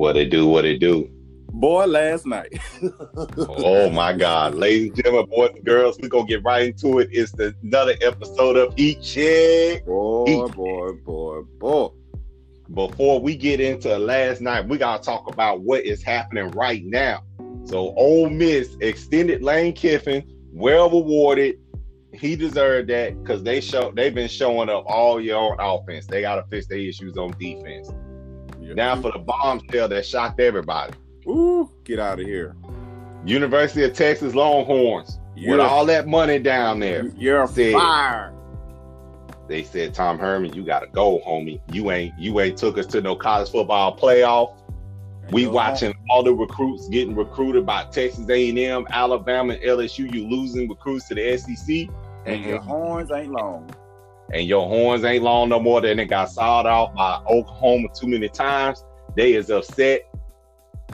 What it do? What it do? Boy, last night. oh my God, ladies and gentlemen, boys and girls, we're gonna get right into it. It's the, another episode of Eat Check. Boy, Eat. boy, boy, boy. Before we get into last night, we gotta talk about what is happening right now. So, Ole Miss extended Lane Kiffin, well rewarded. He deserved that because they show they've been showing up all year on offense. They gotta fix their issues on defense. Now for the bombshell that shocked everybody. Ooh, get out of here. University of Texas Longhorns You're, with all that money down there. you're Said- fired. They said, Tom Herman, you gotta go, homie. You ain't you ain't took us to no college football playoff. We watching all the recruits getting recruited by Texas A&M, Alabama, LSU. You losing recruits to the SEC, And your mm-hmm. horns ain't long. And your horns ain't long no more. Then it got sawed off by Oklahoma too many times. They is upset.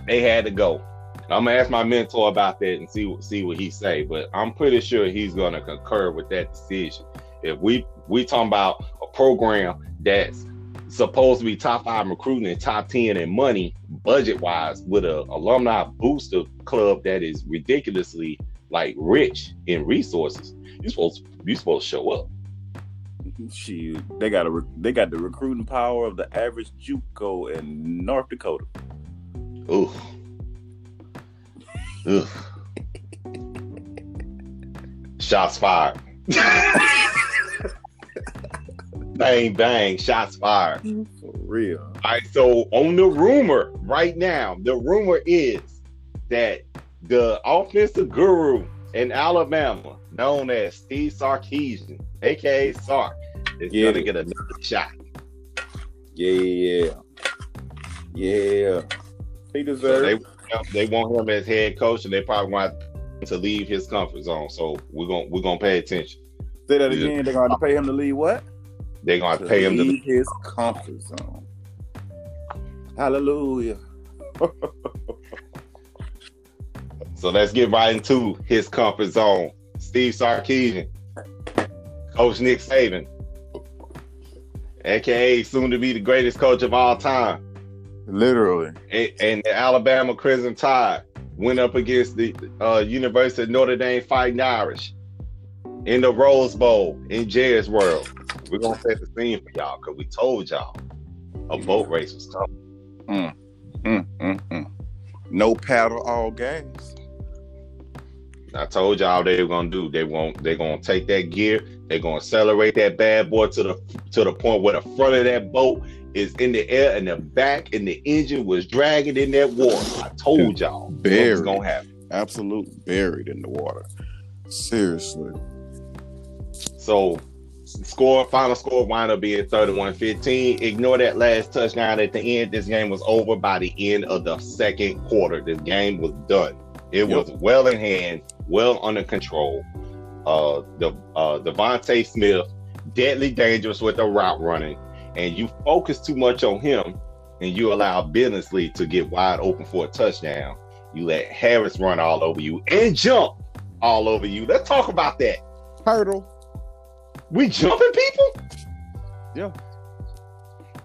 They had to go. I'm gonna ask my mentor about that and see see what he say. But I'm pretty sure he's gonna concur with that decision. If we we talking about a program that's supposed to be top five recruiting and top ten in money budget wise with a alumni booster club that is ridiculously like rich in resources, you supposed you supposed to show up. Shoot, they got a they got the recruiting power of the average JUCO in North Dakota. Ooh. Ooh. Shots fired. bang, bang, shots fired. For real. All right, so on the rumor right now, the rumor is that the offensive guru in Alabama, known as Steve Sarkisian, aka Sark, is Get gonna it. get another shot. Yeah. Yeah. He So deserves they they want him as head coach, and they probably want to leave his comfort zone. So we're gonna we're gonna pay attention. Say that again. They're to pay him to leave what? They're gonna pay him to leave his comfort zone. Hallelujah. So let's get right into his comfort zone. Steve Sarkisian, Coach Nick Saban, aka soon to be the greatest coach of all time, Literally. and, and the Alabama Crimson Tide went up against the uh, University of Notre Dame Fighting Irish in the Rose Bowl in Jerry World. We're gonna set the scene for y'all because we told y'all a boat race was coming. Mm, mm, mm. No paddle, all gas. I told y'all they were gonna do. They won't. They're gonna take that gear. They're gonna accelerate that bad boy to the to the point where the front of that boat is in the air and the back and the engine was dragging in that water. I told y'all Buried. gonna happen. Absolute buried in the water. Seriously. So score final score wind up being 31-15. Ignore that last touchdown at the end. This game was over by the end of the second quarter. This game was done. It was well in hand, well under control. Uh the uh DeVonta Smith, deadly dangerous with the route running, and you focus too much on him and you allow Billingsley to get wide open for a touchdown. You let Harris run all over you and jump all over you. Let's talk about that. Hurdle. We jumping people? Yeah.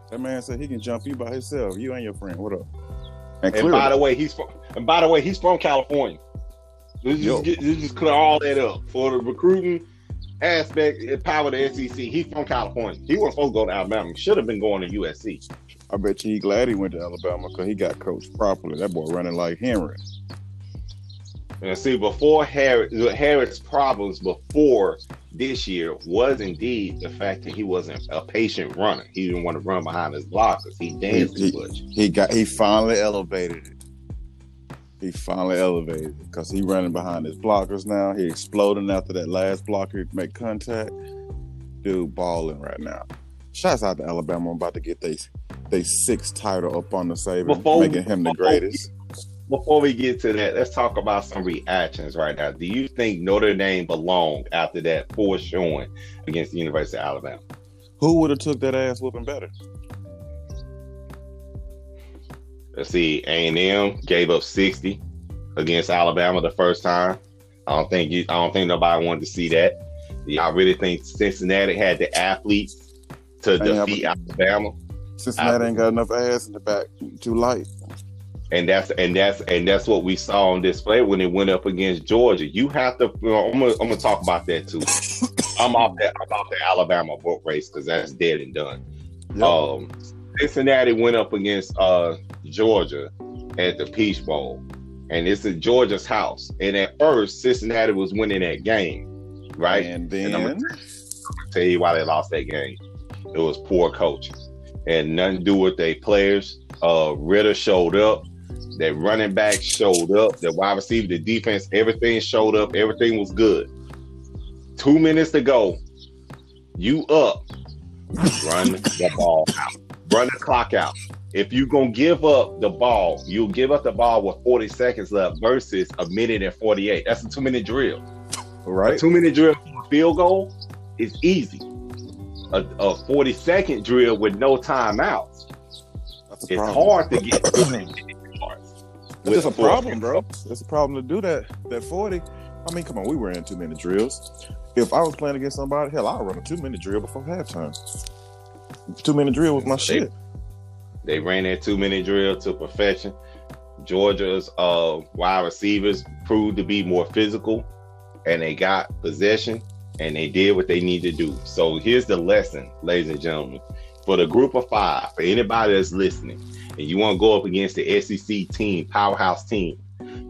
That man said he can jump you by himself. You and your friend. What up? And And by the way, he's from and by the way, he's from California. Let's just, get, let's just clear all that up for the recruiting aspect. Empower the SEC. He's from California. He wasn't supposed to go to Alabama. He should have been going to USC. I bet you he glad he went to Alabama because he got coached properly. That boy running like Henry. And see, before Harris, Harris' problems before this year was indeed the fact that he wasn't a patient runner. He didn't want to run behind his blockers. He danced He- too much. He got he finally elevated it. He finally elevated because he running behind his blockers now. He exploding after that last blocker make contact. Dude, balling right now. Shouts out to Alabama. I'm about to get they they sixth title up on the Saban, Before- making him the greatest. Before we get to that, let's talk about some reactions right now. Do you think Notre Dame belonged after that poor showing against the University of Alabama? Who would have took that ass whooping better? Let's see, A and M gave up sixty against Alabama the first time. I don't think you. I don't think nobody wanted to see that. I really think Cincinnati had the athletes to defeat Alabama. Cincinnati ain't got enough ass in the back. Too light. And that's and that's and that's what we saw on display when it went up against Georgia. You have to. You know, I'm gonna I'm gonna talk about that too. I'm off that I'm off the Alabama boat race because that's dead and done. Yep. Um, Cincinnati went up against uh, Georgia at the Peach Bowl, and it's in Georgia's house. And at first, Cincinnati was winning that game, right? And And I'm then gonna tell you why they lost that game. It was poor coaching, and nothing to do with their players. Uh, Ridder showed up. Their running back showed up. The wide receiver, the defense, everything showed up. Everything was good. Two minutes to go. You up. Run the ball out. Run the clock out. If you're gonna give up the ball, you'll give up the ball with 40 seconds left versus a minute and 48. That's a two-minute drill. A right, two minute drill for a field goal is easy. A, a 40 second drill with no timeouts. That's it's problem. hard to get It's a problem, bro. It's a problem to do that. That forty. I mean, come on, we were in two minute drills. If I was playing against somebody, hell, I'll run a two minute drill before halftime. Two minute drill was my They- shit. They ran that two minute drill to perfection. Georgia's uh, wide receivers proved to be more physical and they got possession and they did what they need to do. So here's the lesson, ladies and gentlemen. For the group of five, for anybody that's listening, and you want to go up against the SEC team, powerhouse team,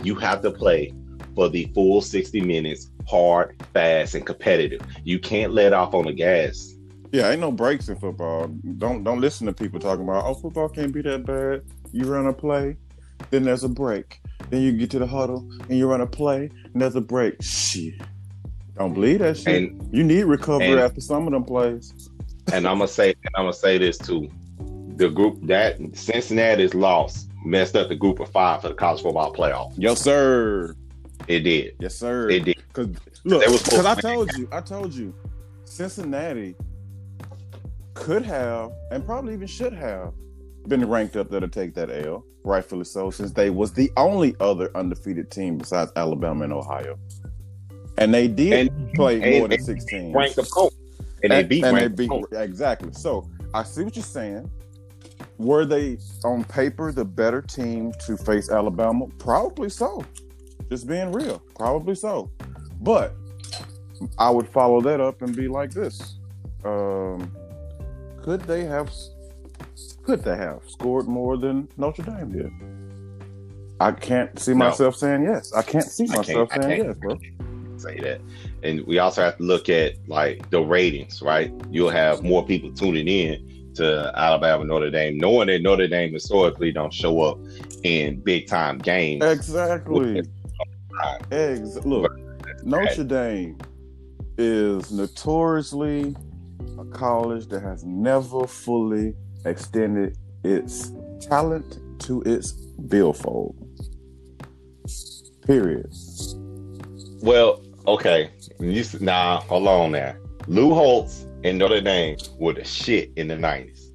you have to play for the full 60 minutes, hard, fast, and competitive. You can't let off on the gas. Yeah, ain't no breaks in football. Don't don't listen to people talking about oh football can't be that bad. You run a play, then there's a break. Then you get to the huddle and you run a play, and there's a break. Shit. Don't believe that shit. And you need recovery and- after some of them plays. and I'm gonna say, and I'm gonna say this too: the group that Cincinnati's lost messed up the group of five for the college football playoff. Yes, sir. It did. Yes, sir. It did. Cause look, because I told you, I told you, Cincinnati could have and probably even should have been ranked up there to take that L, rightfully so, since they was the only other undefeated team besides Alabama and Ohio, and they did And play and- more than and sixteen. ranked opponent, and they beat and they beat exactly. So I see what you're saying. Were they on paper the better team to face Alabama? Probably so. Just being real, probably so. But I would follow that up and be like this: um, Could they have? Could they have scored more than Notre Dame did? I can't see No. myself saying yes. I can't see I can't- myself saying yes, bro. Say that, and we also have to look at like the ratings, right? You'll have more people tuning in to Alabama, Notre Dame, knowing that Notre Dame historically don't show up in big time games. Exactly. Ex- look, Notre Dame is notoriously a college that has never fully extended its talent to its billfold. Period. Well, okay. You, s- nah, hold on now. Lou Holtz and Notre Dame were the shit in the 90s.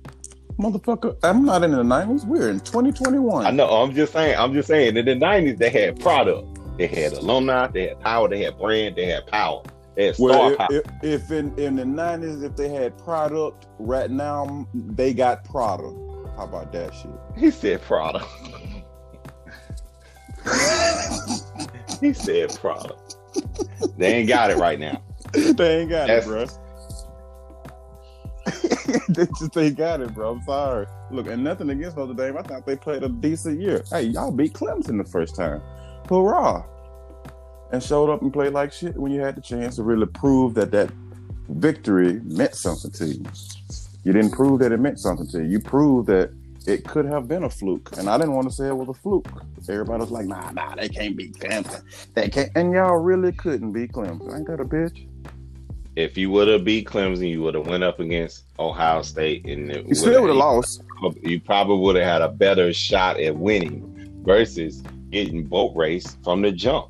Motherfucker, I'm not in the 90s. We're in 2021. I know. I'm just saying. I'm just saying. In the 90s, they had product. They had alumni. They had power. They had brand. They had power. They Well, if, if, if in, in the 90s, if they had product, right now, they got product. How about that shit? he said product. he said product. They ain't got it right now. they ain't got That's- it, bro. they just ain't got it, bro. I'm sorry. Look, and nothing against Notre Dame. I thought they played a decent year. Hey, y'all beat Clemson the first time. Hurrah! And showed up and played like shit when you had the chance to really prove that that victory meant something to you. You didn't prove that it meant something to you. You proved that it could have been a fluke. And I didn't want to say it was a fluke. Everybody was like, nah, nah, they can't beat Clemson. They can't. And y'all really couldn't beat Clemson. I ain't that a bitch? If you would have beat Clemson, you would have went up against Ohio State, and it You still would have lost. you probably would have had a better shot at winning versus getting boat race from the jump.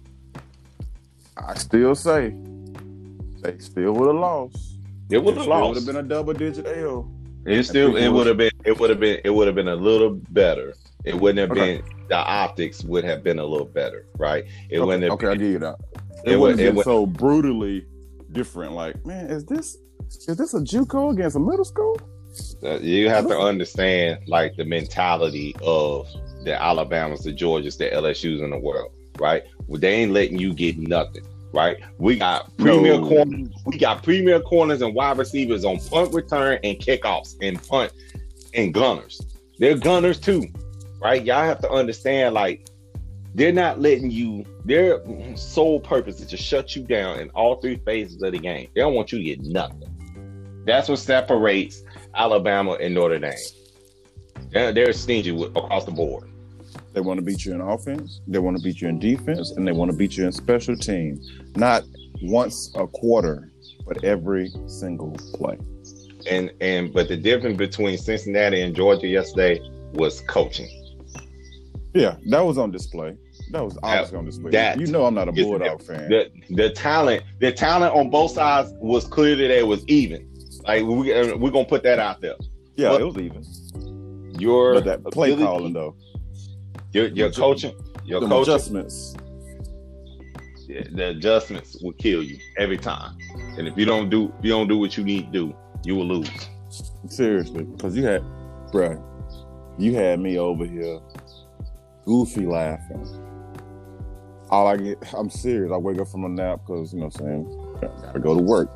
I still say they still would have lost. It would have lost. would have been a double digit L. It still it would have been it would have been it would have been a little better. It wouldn't have Okay. been the optics would have been a little better, right? It okay, wouldn't have okay, I'll give you that. It, it would wouldn't have been so brutally different. Like, man, is this is this a JUCO against a middle school? Uh, You have to understand like the mentality of the Alabamas, the Georgias, the LSU's in the world, right? Well, they ain't letting you get nothing, right? We got premier No. corners, we got premier corners and wide receivers on punt return and kickoffs and punt and gunners. They're gunners too, right? Y'all have to understand like they're not letting you. Their sole purpose is to shut you down in all three phases of the game. They don't want you to get nothing. That's what separates Alabama and Notre Dame. They're, they're stingy with, across the board. They want to beat you in offense, they want to beat you in defense, and they want to beat you in special team. Not once a quarter, but every single play. And and but the difference between Cincinnati and Georgia yesterday was coaching. Yeah, that was on display. That was obviously on display. that you know, I'm not a Bulldog fan. The the talent, the talent on both sides was clear that it was even. Like we uh, we're gonna put that out there. yeah, but- it was even. Your But that play ability- calling though, your your coaching, your coaching, adjustments. the adjustments will kill you every time. And if you don't do if you don't do what you need to do, you will lose. Seriously, because you had, bruh, you had me over here, goofy laughing. All I get, I'm serious. I wake up from a nap because you know what I'm saying, gotta go to work,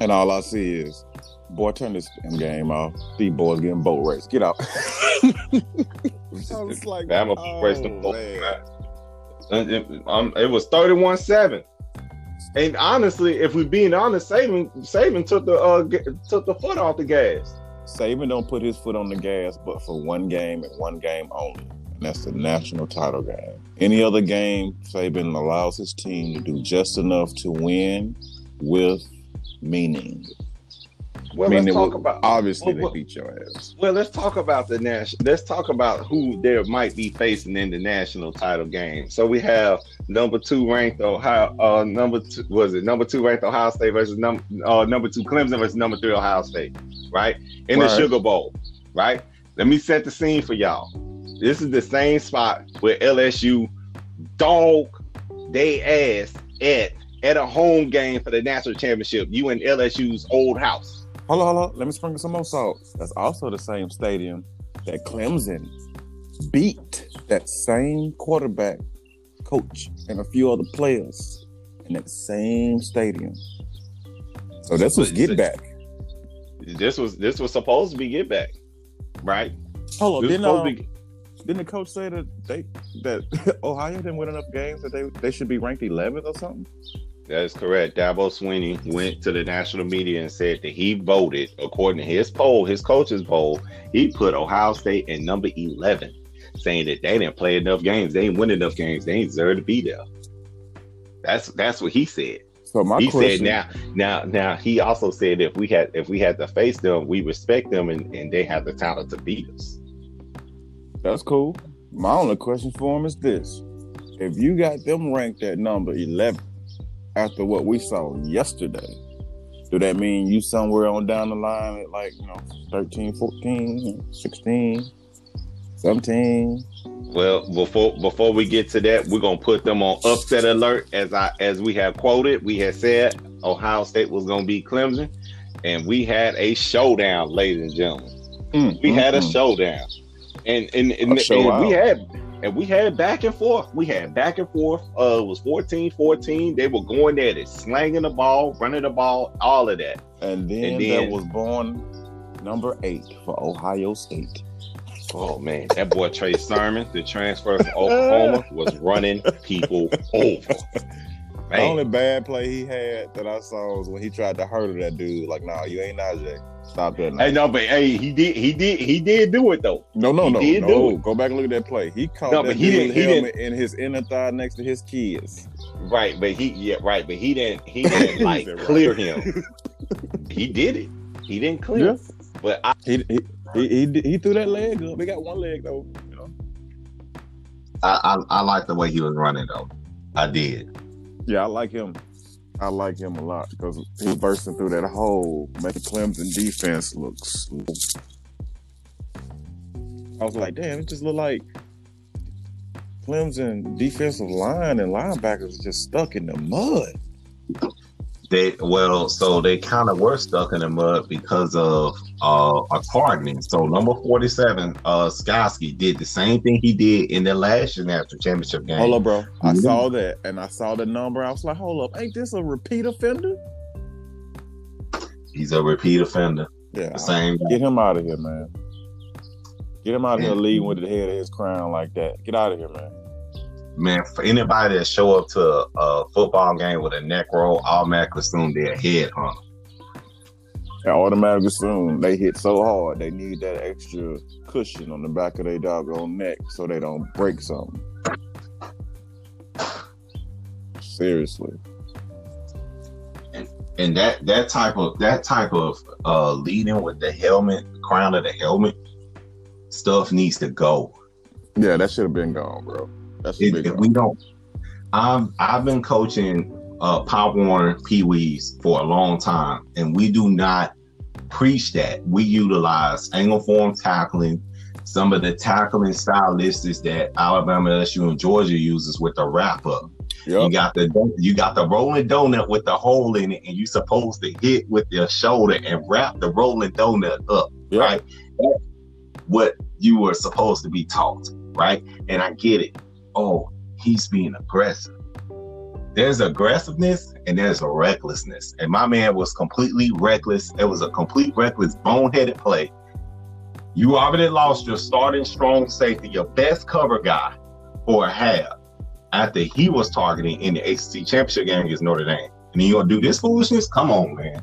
and all I see is, boy, turn this game off. These boys getting boat race. Get out. I was like, Bama oh, raced them both, man. man. And It, um, it was 31-7. And honestly, if we being honest, Saban Saban took the uh, g- took the foot off the gas. Saban don't put his foot on the gas, but for one game and one game only, and that's the national title game. Any other game, Saban allows his team to do just enough to win with meaning. Well, Meaning let's talk about Obviously, well, they beat your ass. Well, let's talk about the national. Let's talk about who there might be facing in the national title game. So we have number two ranked Ohio. Uh, number two was it number two ranked Ohio State versus number uh, number two Clemson versus number three Ohio State, right? In the Sugar Bowl, right? Let me set the scene for y'all. This is the same spot where LSU dog they ass at at a home game for the national championship. You in LSU's old house. Hold on, hold on. Let me sprinkle some more salt. That's also the same stadium that Clemson beat that same quarterback, coach, and a few other players in that same stadium. So this was get back. This was this was supposed to be get back, right? Hold on, didn't, supposed um, be- didn't the coach say that they that Ohio didn't win enough games that they they should be ranked 11th or something? That is correct. Dabo Swinney went to the national media and said that he voted, according to his poll, his coach's poll, he put Ohio State in number 11, saying that they didn't play enough games. They didn't win enough games. They ain't deserve to be there. That's that's what he said. So my he question, said now now now he also said if we had if we had to face them, we respect them and, and they have the talent to beat us. that's cool. My only question for him is this: If you got them ranked at number 11 after what we saw yesterday, do that mean you somewhere on down the line at like you know 13, 14, 16, 17? Well, before before we get to that, we're gonna put them on upset alert as I as we have quoted. We had said Ohio State was gonna be Clemson, and we had a showdown, ladies and gentlemen. Mm, We mm, had a mm. showdown, and and, and, and we had and we had back and forth. We had back and forth. Uh, it was 14-14. They were going at it, slanging the ball, running the ball, all of that. And then, And then- was born number eight for Ohio State. Oh man, that boy Trey Sermon, the transfer from Oklahoma, was running people over. The only bad play he had that I saw was when he tried to hurdle that dude. Like, nah, you ain't Najee. Stop that. Now. hey, no, but hey, he did, he did, he did do it though. no, no, he no, did no. it. Go back and look at that play. He caught No, that but he didn't- he helmet in his inner thigh next to his kids. Right, but he, yeah, right, but he didn't, he didn't like said, right. clear him. He did it. He didn't clear. Yeah. But I, He, he, he, he, he threw that leg up. He got one leg though. You know. I, I, I like the way he was running though. I did. Yeah, I like him. I like him a lot because he's bursting through that hole, making Clemson defense look slow. I was like, damn, it just looked like Clemson defensive line and linebackers just stuck in the mud. They well, so they kind of were stuck in the mud because of uh a hardening. So number forty seven, uh Skalski did the same thing he did in the last national championship game. Hold up, bro. I Mhm. saw that and I saw the number. I was like, hold up, ain't this a repeat offender? He's a repeat offender. Yeah. The same. Get him out of here, man. Get him out of here leading with the head of his crown like that. Get out of here, man. Man, for anybody that show up to a, a football game with a neck roll, automatically assume they're a head hunter. And automatically soon they hit so hard they need that extra cushion on the back of their doggone neck so they don't break something. Seriously. And that that type of that type of uh leading with the helmet, the crown of the helmet, stuff needs to go. Yeah, that should have been gone, bro. That should If, if we don't, I've I've been coaching uh Pop Warner Pee Wees for a long time, and we do not preach that. We utilize angle form tackling, some of the tackling stylistics that Alabama, LSU, and Georgia uses with the wrap up. You got the you got the rolling donut with the hole in it, and you're supposed to hit with your shoulder and wrap the rolling donut up, Yep. right? That's what you were supposed to be taught, right? And I get it. Oh, he's being aggressive. There's aggressiveness and there's a recklessness, and my man was completely reckless. It was a complete reckless, boneheaded play. You already lost your starting strong safety, your best cover guy, for a half after he was targeting in the ACC championship game against Notre Dame. And then you gonna do this foolishness? Come on, man.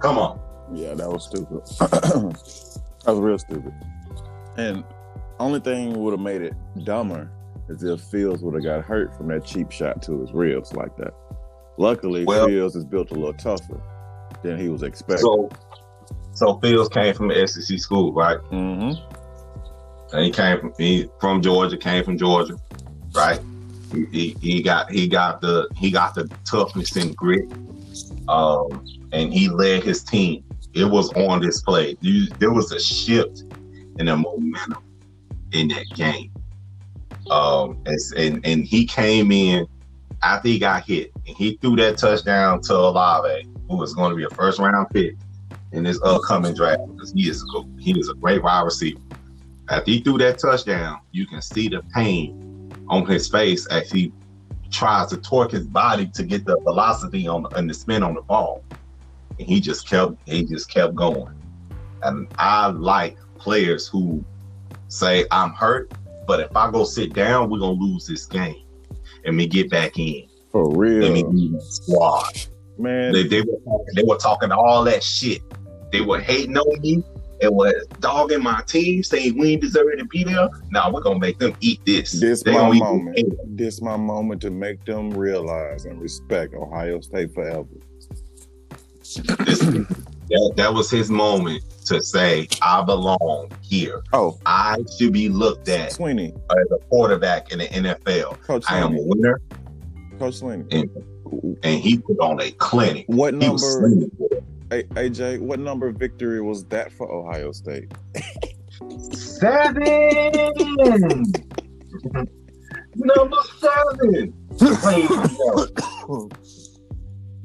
Come on. Yeah, that was stupid. that was real stupid. And only thing would have made it dumber is if Fields would have got hurt from that cheap shot to his ribs like that. Luckily, Well- Fields is built a little tougher than he was expecting. So so Fields came from the SEC school, right? hmm And he came from he from Georgia, came from Georgia, right? He, he, he got he got the he got the toughness and grit, um, and he led his team. It was on display. You, there was a shift in the momentum in that game, um, as- and and he came in after he got hit, and he threw that touchdown to Olave, who was going to be a first round pick in this upcoming draft because he is a, he is a great wide receiver. After he threw that touchdown, you can see the pain on his face as he tries to torque his body to get the velocity on and the spin on the ball. And he just kept he just kept going. And I like players who say, I'm hurt, but if I go sit down, we're gonna lose this game. And me get back in. For real. Let me be squad. Man, They, they were talking, they were talking all that shit. They were hating on me and was dogging my team, saying we ain't deserve to be there. Now we're gonna make them eat this. this They my moment. this. This my moment to make them realize and respect Ohio State forever. This- that, that was his moment to say, I belong here. Oh, I should be looked at Swinney, as a quarterback in the NFL. Coach I am a winner, Coach Swinney. and, and he put on a clinic. What number. A- AJ? What number victory was that for Ohio State? Seven. Number seven.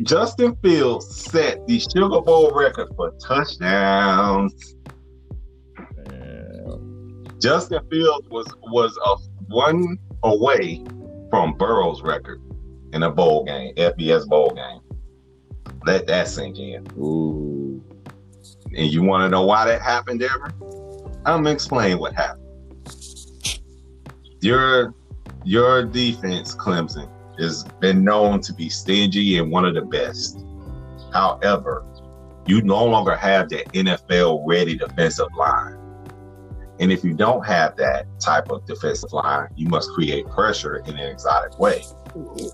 Justin Fields set the Sugar Bowl record for touchdowns. And Justin Fields was was a one away from Burrow's record in a bowl game, FBS bowl game. Let that sink in. ooh, And you want to know why that happened, Deborah? I'm gonna explain what happened. Your your defense, Clemson, has been known to be stingy and one of the best. However, you no longer have that NFL ready defensive line. And if you don't have that type of defensive line, you must create pressure in an exotic way.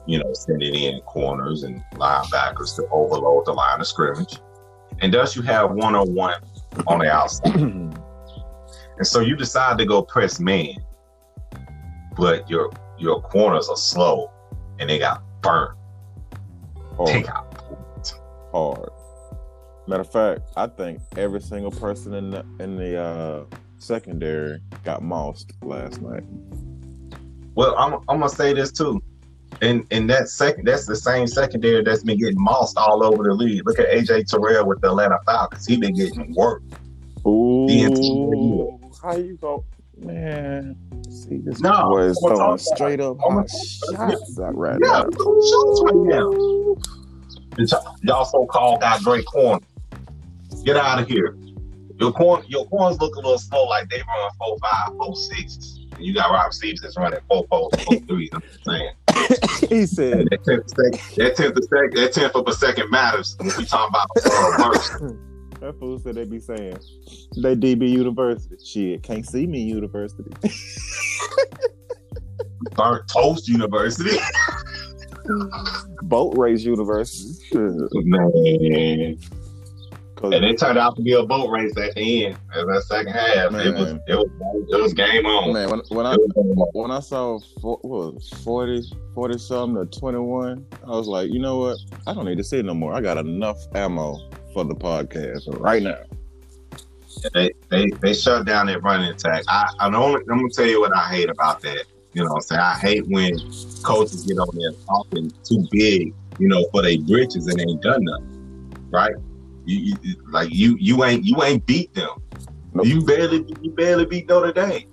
You know, sending in corners and linebackers to overload the line of scrimmage. And thus you have one on one on the outside. And so you decide to go press man, but your your corners are slow and they got burnt. Take hard, out. hard. Matter of fact, I think every single person in the in the uh, secondary got mossed last night. Well, I'm, I'm gonna say this too. And and that second, that's the same secondary that's been getting mossed all over the league. Look at AJ Terrell with the Atlanta Falcons. He been getting worked. Ooh, how you go, man? See, this No, boy is gonna throwing about- straight up hot gonna- shots out right Yeah, now. we're shots right now. And y'all- Y'all so called got great corner. Get out of here. Your corn, your corners look a little slow, like they run four five, four six. And you got Rob Stevens that's running four four, four three. I'm just saying. he said, That tenth second, that tenth of second, that tenth of a second matters when we talking about uh, burst. That fool said they be saying they DB University. Shit, can't see me University. burnt toast university. Boat race University. Man. And it turned out to be a boat race at the end. In that second half, it was it was it was game on. man, when, when I It was game on. when I saw four, what was it, 40, 40 something to 21, I was like, you know what? I don't need to see no more. I got enough ammo for the podcast right now. They they they shut down that running attack. I I'm only I'm gonna tell you what I hate about that. You know saying? I hate when coaches get on there talking too big, you know, for their britches and ain't done nothing. Right? You, you like you you ain't you ain't beat them. Nope. You barely you barely beat Notre Dame.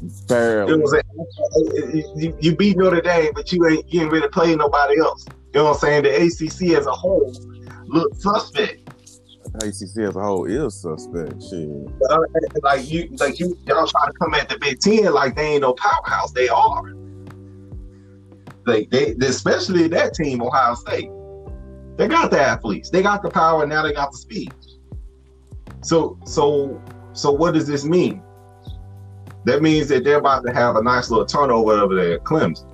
You, know what I'm saying? you, you beat Notre Dame, but you ain't you ain't really played nobody else. You know what I'm saying? The ACC as a whole look suspect. ACC as a whole is suspect. Shit. But like you, like you, y'all try to come at the Big Ten like they ain't no powerhouse. They are. Like they, especially that team, Ohio State. They got the athletes. They got the power. And now they got the speed. So, so, so, what does this mean? That means that they're about to have a nice little turnover over there at Clemson.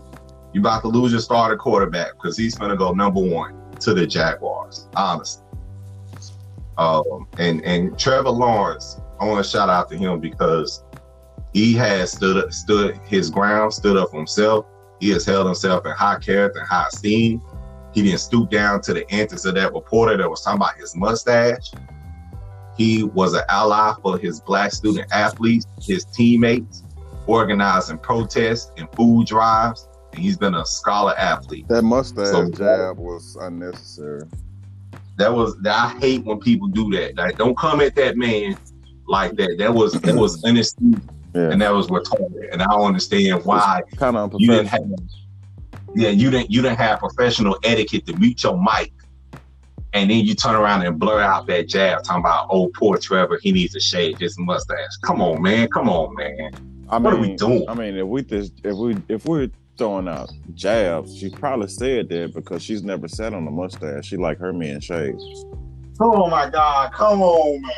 You about to lose your starter quarterback because he's going to go number one to the Jaguars. Honestly. Um, and and Trevor Lawrence, I want to shout out to him because he has stood stood his ground, stood up for himself. He has held himself in high character and high esteem. He didn't stoop down to the antics of that reporter that was talking about his mustache. He was an ally for his black student athletes, his teammates, organizing protests and food drives. And he's been a scholar athlete. That mustache So- jab was unnecessary. That was I hate when people do that. Like, don't come at that man like that. That was that was unexcused Yeah. and that was retarded. And I don't understand why Kind of you didn't have yeah you didn't you didn't have professional etiquette to mute your mic and then you turn around and blur out that jab talking about oh poor Trevor he needs to shave his mustache. Come on man, come on man. I What are we doing? I mean, if we just if we if we're throwing out jabs, she probably said that because she's never sat on a mustache. She like her man shave. Oh my God, come on man.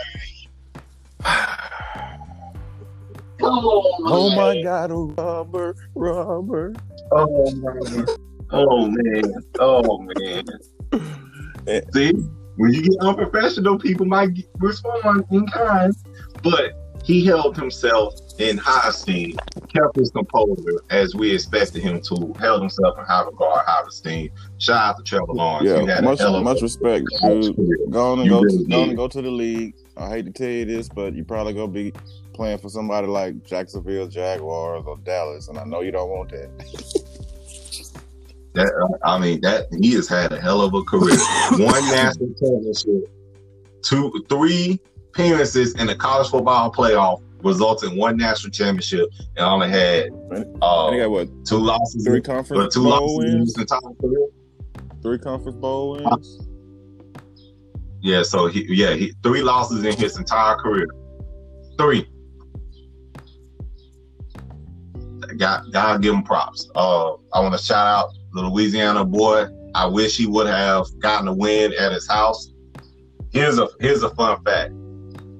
Come on, Oh my God, oh, rubber, rubber. Oh man. Oh man. Oh man. Eh. See, when you get unprofessional, people might respond in kind. But he held himself in high esteem, kept his composure as we expected him to, held himself in high regard, high esteem. Shout out to Trevor Lawrence. You Yeah, had much a hell of much respect, dude. Go on and go, really to, go and go to the league. I hate to tell you this, but you probably gonna be playing for somebody like Jacksonville Jaguars or Dallas, and I know you don't want that. That, I mean, that he has had a hell of a career. One national championship, two, three appearances in the college football playoff results in one national championship, and only had uh, And he got what two losses. three conference two bowl losses wins? his entire career. Three conference bowl wins. Yeah, so he, yeah, he, three losses in his entire career. Three. God, God give him props. Uh, I want to shout out the Louisiana boy. I wish he would have gotten a win at his house. Here's a here's a fun fact.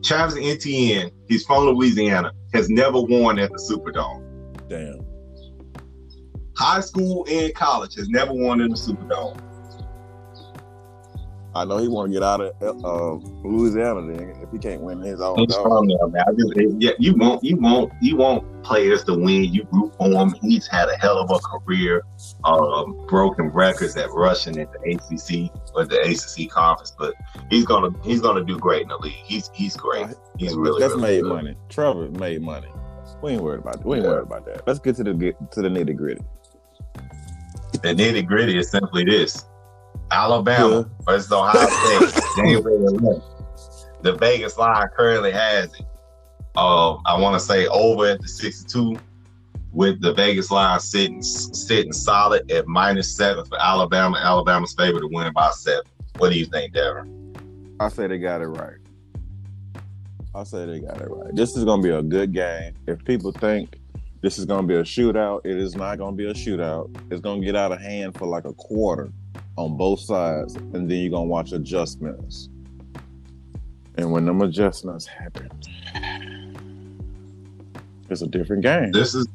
Travis Etienne, he's from Louisiana, has never won at the Superdome. Damn. High school and college has never won in the Superdome. I know he want to get out of uh, Louisiana then if he can't win his own. He's from there, man. I just, yeah, you won't, you won't, you won't players to win. You root for him. He's had a hell of a career, um, broken records at rushing at the ACC or the ACC conference. But he's gonna, he's gonna do great in the league. He's, he's great. He's really, That's really made good. money. Trevor made money. We ain't worried about that. We ain't Yeah. worried about that. Let's get to the get to the nitty gritty. the nitty gritty is simply this: Alabama versus Ohio State, January 11th. The Vegas line currently has it. Uh, I want to say over at the 62, with the Vegas line sitting sitting solid at minus seven for Alabama. Alabama's favorite to win by seven. What do you think, Devin? I say they got it right. I say they got it right. This is gonna be a good game. If people think this is gonna be a shootout, it is not gonna be a shootout. It's gonna get out of hand for like a quarter on both sides, and then you're gonna watch adjustments. And when them adjustments happen, it's a different game. This is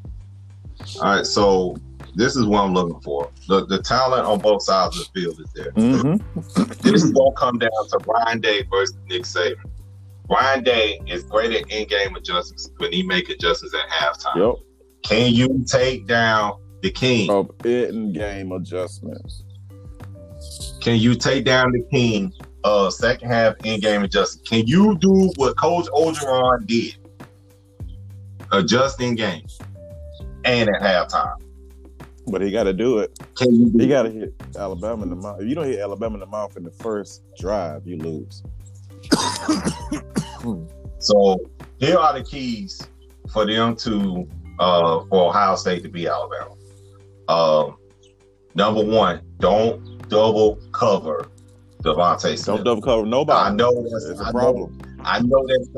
all right. So this is what I'm looking for. The the talent on both sides of the field is there. Mm-hmm. This is gonna come down to Ryan Day versus Nick Saban. Ryan Day is great at in-game adjustments when he make adjustments at halftime. Yep. Can you take down the king? Of in-game adjustments. Can you take down the king? Uh, second half in-game adjustment. Can you do what Coach Orgeron did? Adjust in game and at halftime. But he got to do it. Can you? He got to hit Alabama in the mouth. If you don't hit Alabama in the mouth in the first drive, you lose. So here are the keys for them to uh for Ohio State to beat Alabama. Um, number one, don't double cover DeVonta Smith. Don't double cover nobody. I know that's It's I a know- problem. I know that's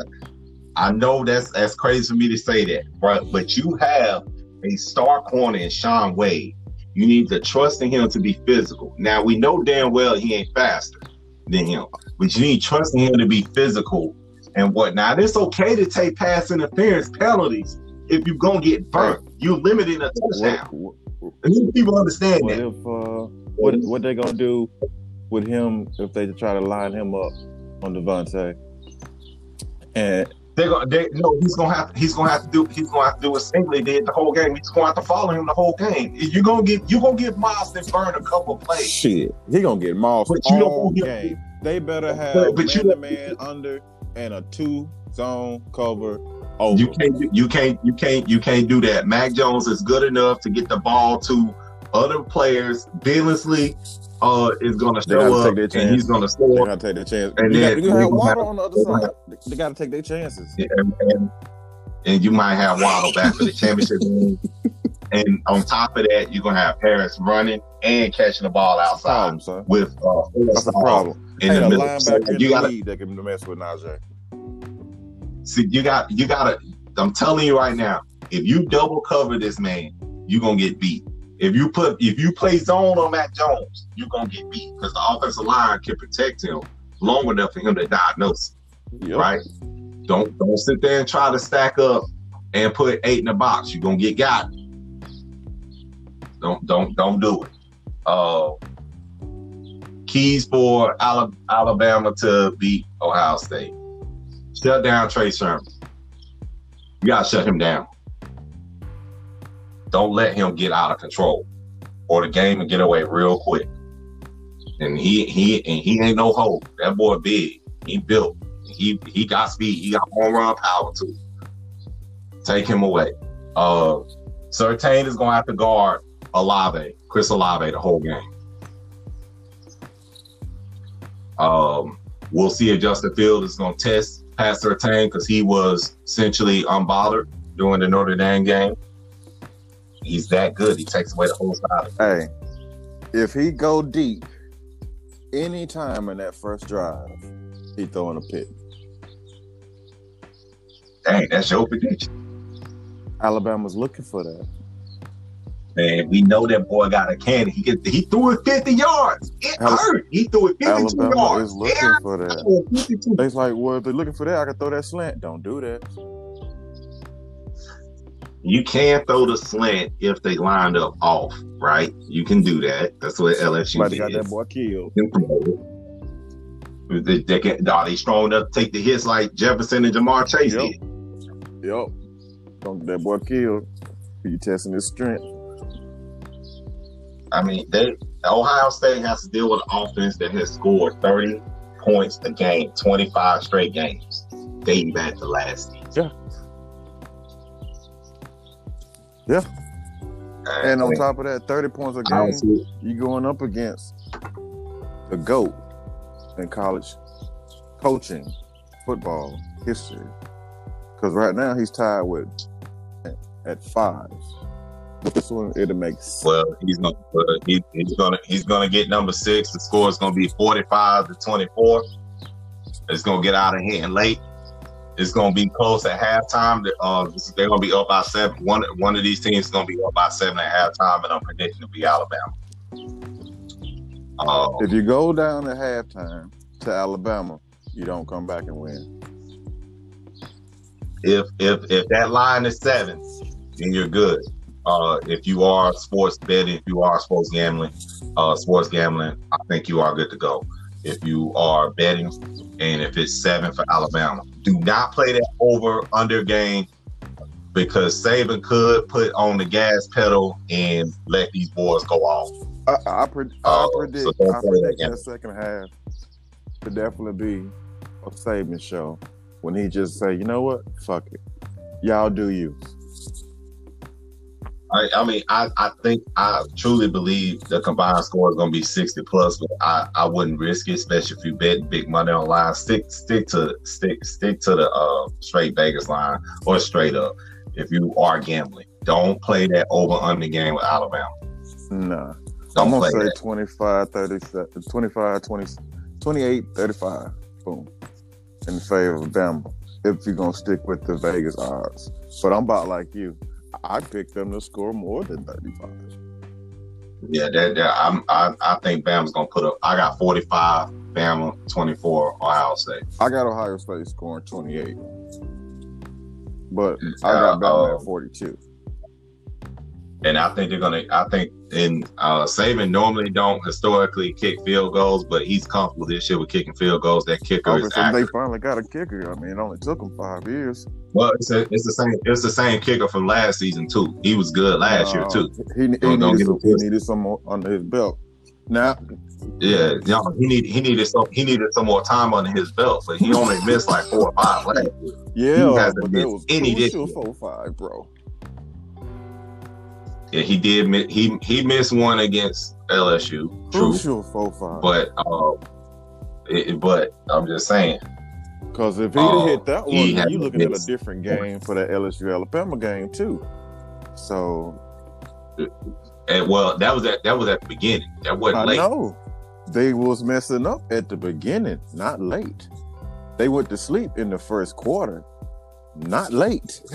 I know that's that's crazy for me to say that, but but you have a star corner in Shaun Wade. You need to trust in him to be physical. Now we know damn well he ain't faster than him, but you need trust in him to be physical and whatnot. It's okay to take pass interference penalties if you're gonna get burnt. You're limiting a touchdown. What, what, I need people understand what that. if uh, what what they gonna do with him if they try to line him up on DeVonta? And They're gonna, they, no, he's gonna have, he's gonna have to do, he's gonna have to do what Stingley did the whole game. He's gonna have to follow him the whole game. You're gonna get, you're gonna get Miles and burn a couple plays. shit, he gonna get mossed But you don't all him- game. They better have But- but you man to man under and a two zone cover over. You can't, you can't, you can't, you can't do that. Mac Jones is good enough to get the ball to other players. Billingsley uh, is gonna They gotta show take up their and chance. he's gonna score. They score. gotta take their chance. And you then got, you have gonna water have- on the other side. They, they gotta take their chances. And, and, and you might have Waddle back for the championship game. And on top of that, you're gonna have Harris running and catching the ball That's outside problem, with uh, That's the problem. in Ain't the a middle. So linebacker in you the gotta league that can mess with Najee. see, you got, you gotta. I'm telling you right now, if you double cover this man, you're gonna get beat. If you put, if you play zone on Mac Jones, you're gonna get beat because the offensive line can protect him long enough for him to diagnose. Yep. Right? Don't don't sit there and try to stack up and put eight in the box. You're gonna get got. Don't don't don't do it. Uh, keys for Alabama to beat Ohio State. Shut down Trey Sermon. You gotta shut him down. Don't let him get out of control, or the game will get away real quick. And he he and he ain't no hope. That boy big. He built. He he got speed. He got home run power too. Take him away. Uh, Surtain is gonna have to guard Olave, Chris Olave, the whole game. Um, we'll see if Justin Field is gonna test past Surtain because he was essentially unbothered during the Notre Dame game. He's that good. He takes away the whole side. Hey, if he go deep any time in that first drive, he throwing a pick. Dang, that's your prediction. Alabama's looking for that. Man, we know that boy got a cannon. He get he threw it 50 yards. It hurt. He threw it 52 Alabama yards. is looking Yeah, for that. threw it 52. It's like, well, if they're looking for that, I can throw that slant. Don't do that. You can throw the slant if they lined up off, right? You can do that. That's what LSU Somebody did. got that boy killed. You can throw it. They, they can, are they strong enough to take the hits like Jefferson and Ja'Marr Chase Yep. did? Yep. Don't get that boy killed. You testing his strength. I mean, they Ohio State has to deal with an offense that has scored 30 points a game, 25 straight games, dating back to last season. And on top of that, 30 points a game, see- you going up against the GOAT in college coaching football history. Because right now he's tied with at five. This one it'll make s- Well, he's gonna well, he, he's gonna he's gonna get number six. The score is gonna be forty five to twenty four. It's gonna get out of hand late. It's gonna be close at halftime. Uh, they're gonna be up by seven. One one of these teams is gonna be up by seven at halftime, and I'm predicting to be Alabama. Uh, if you go down at halftime to Alabama, you don't come back and win. if if if that line is seven, then you're good. Uh, if you are sports betting, if you are sports gambling, uh, sports gambling, I think you are good to go. If you are betting, and if it's seven for Alabama, do not play that over under game because Saban could put on the gas pedal and let these boys go off. I, I, I Oh, predict, so I that predict that second half to definitely be a Saban show when he just say, you know what, fuck it, y'all do you. I, I mean, I, I think I truly believe the combined score is going to be sixty plus, but I, I wouldn't risk it, especially if you bet big money online. Stick stick to stick stick to the uh, straight Vegas line or straight up. If you are gambling, don't play that over under game with Alabama. Nah. Don't I'm gonna say that. 25, 37, 25, 20, 28, 35. Boom. In favor of Bama. If you're gonna stick with the Vegas odds. But I'm about like you. I picked them to score more than 35. Yeah, that, that I'm, I I think Bama's going to put up. I got forty five, Bama twenty four, Ohio State. I got Ohio State scoring 28. But I Uh, got Bama uh, at 42. and I think they're gonna. I think in uh, Saban normally don't historically kick field goals, but he's comfortable this year with kicking field goals. That kicker is Obviously, they finally got a kicker. I mean, it only took them five years. Well, it's, a, it's the same. It's the same kicker from last season too. He was good last year Uh, too. He, he, Don't- don't needed, some, it he needed some more under his belt. Now, Yeah, you know, he need he needed some he needed some more time under his belt, but he only missed like four or five last year. yeah, He hasn't missed was any this year. four five, bro. Yeah, he did. He he missed one against LSU. True, Crucial four five. but uh, it, but I'm just saying. Because if he Oh, hit that one, he then had you to looking at a different game for that LSU Alabama game too. So And well, that was at that was at the beginning. That wasn't I late. know they was messing up at the beginning, not late. They went to sleep in the first quarter, not late.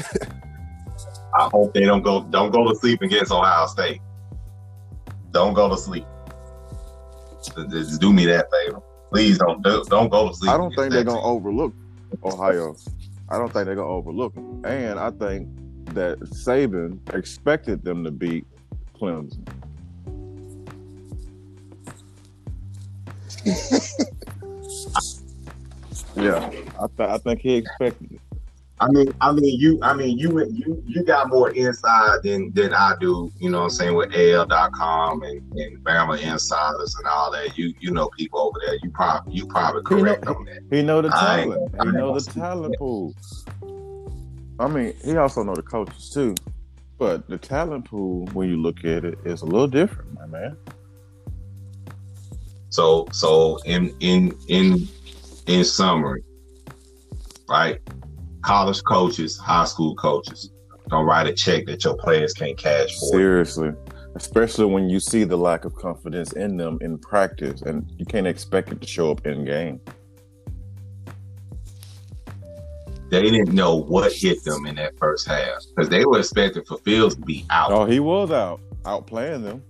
I hope they don't go don't go to sleep against Ohio State. Don't go to sleep. Just- Just do me that favor. Please don't do, don't go to sleep. I don't think they're that gonna overlook Ohio. I don't think they're gonna overlook them. And I think that Saban expected them to beat Clemson. yeah, I, th- I think he expected it. I mean, I mean, you, I mean, you, you, you got more inside than than I do. You know, what I'm saying with AL.com and and Bama Insiders and all that. You, you know, people over there. You probably, you probably You know- correct on that. He know the talent. He know the talent pool. I mean, he also know the coaches too. But the talent pool, when you look at it, is a little different, my man. So, so in in in in summary, right? College coaches, high school coaches, don't write a check that your players can't cash for. Seriously. Especially when you see the lack of confidence in them in practice and you can't expect it to show up in game. They didn't know what hit them in that first half because they were expecting for Fields to be out. Oh, he was out, out playing them.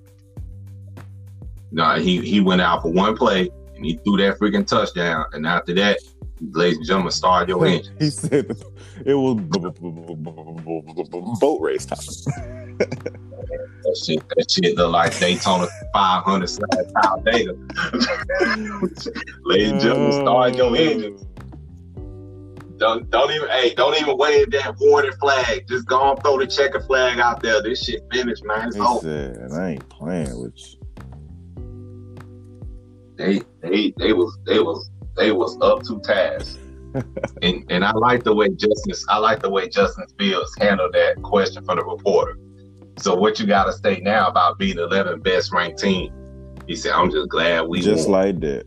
No, he he went out for one play and he threw that freaking touchdown. And after that, ladies and gentlemen, start your engine. He said it was boat race time. That shit, that shit look like Daytona 500 slash Talladega. ladies and gentlemen, start your engine. Don't don't even hey, don't even wave that warning flag. Just go and throw the checker flag out there. This shit finished, man. It's He over. said, I ain't playing with you. They they they was they was they was up to task. and and I like the way Justin I like the way Justin Fields handled that question from the reporter. So what you got to say now about being the 11th best ranked team? He said, "I'm just glad we just won." like that.